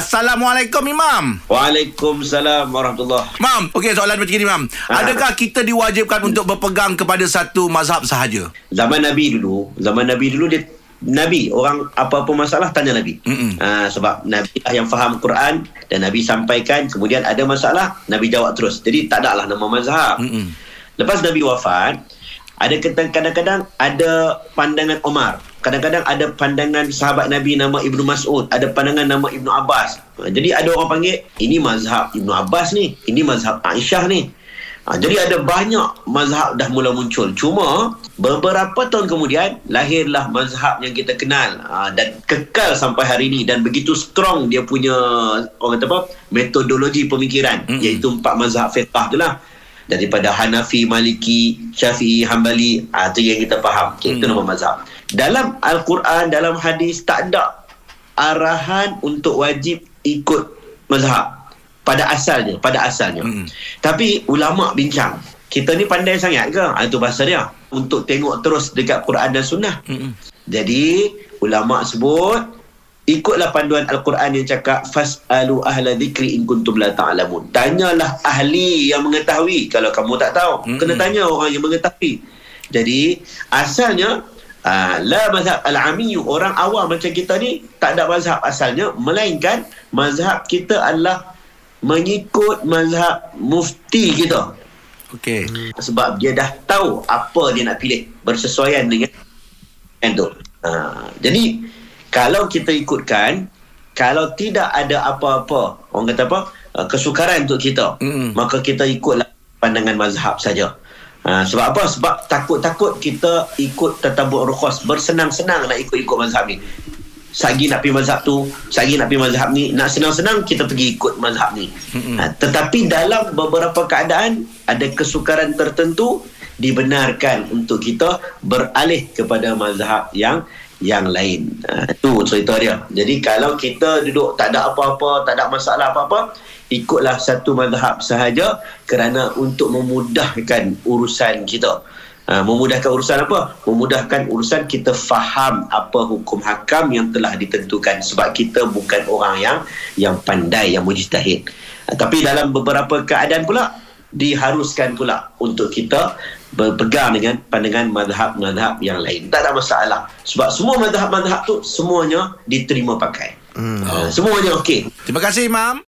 Assalamualaikum Imam. Waalaikumsalam warahmatullahi Mam, okey soalan macam ni Mam. Ah. Adakah kita diwajibkan untuk berpegang kepada satu mazhab sahaja? Zaman Nabi dulu, zaman Nabi dulu dia Nabi orang apa-apa masalah tanya Nabi. Mm-mm. Ha, sebab Nabi lah yang faham Quran dan Nabi sampaikan kemudian ada masalah Nabi jawab terus. Jadi tak ada lah nama mazhab. Mm-mm. Lepas Nabi wafat, ada kadang-kadang ada pandangan Omar. Kadang-kadang ada pandangan sahabat Nabi nama Ibnu Mas'ud. Ada pandangan nama Ibnu Abbas. Ha, Jadi ada orang panggil, ini mazhab Ibnu Abbas ni. Ini mazhab Aisyah ni. Ha, jadi ada banyak mazhab dah mula muncul. Cuma beberapa tahun kemudian lahirlah mazhab yang kita kenal ha, dan kekal sampai hari ini dan begitu strong dia punya orang kata apa metodologi pemikiran Mm-mm. iaitu empat mazhab fiqh tu lah daripada Hanafi, Maliki, Syafi'i, Hambali. Ah tu yang kita faham. Okay, Itu Hmm. nama mazhab. Dalam Al-Quran, dalam hadis tak ada arahan untuk wajib ikut mazhab pada asalnya, pada asalnya. Mm-mm. Tapi ulama bincang, kita ni pandai sangat ke? Ah, itu bahasa dia. Untuk tengok terus dekat Quran dan Sunnah. Mm-mm. Jadi ulama sebut ikutlah panduan Al-Quran yang cakap fasalu ahla dzikri in kuntum la ta'lamun. Tanyalah ahli yang mengetahui kalau kamu tak tahu. Mm-mm. Kena tanya orang yang mengetahui. Jadi asalnya uh, la mazhab al-ami orang awam macam kita ni tak ada mazhab asalnya melainkan mazhab kita adalah mengikut mazhab mufti kita Okey. sebab dia dah tahu apa dia nak pilih bersesuaian dengan dengan tu. Ha, jadi kalau kita ikutkan kalau tidak ada apa-apa orang kata apa uh, kesukaran untuk kita Mm-mm. maka kita ikutlah pandangan mazhab saja. Ha, sebab apa? Sebab takut-takut kita ikut tatabuk rukhas bersenang-senang nak ikut-ikut mazhab ni. Sagi nak pergi mazhab tu, sagi nak pergi mazhab ni, nak senang-senang kita pergi ikut mazhab ni. Ha, tetapi dalam beberapa keadaan ada kesukaran tertentu dibenarkan untuk kita beralih kepada mazhab yang yang lain. Ha, itu cerita dia. Jadi kalau kita duduk tak ada apa-apa, tak ada masalah apa-apa, ikutlah satu mazhab sahaja kerana untuk memudahkan urusan kita. Ha, memudahkan urusan apa? Memudahkan urusan kita faham apa hukum hakam yang telah ditentukan sebab kita bukan orang yang yang pandai yang mujtahid. Ha, tapi dalam beberapa keadaan pula diharuskan pula untuk kita berpegang dengan pandangan mazhab-mazhab yang lain. Tak ada masalah. Sebab semua mazhab-mazhab tu semuanya diterima pakai. Hmm. Ha, semuanya okey. Terima kasih Imam.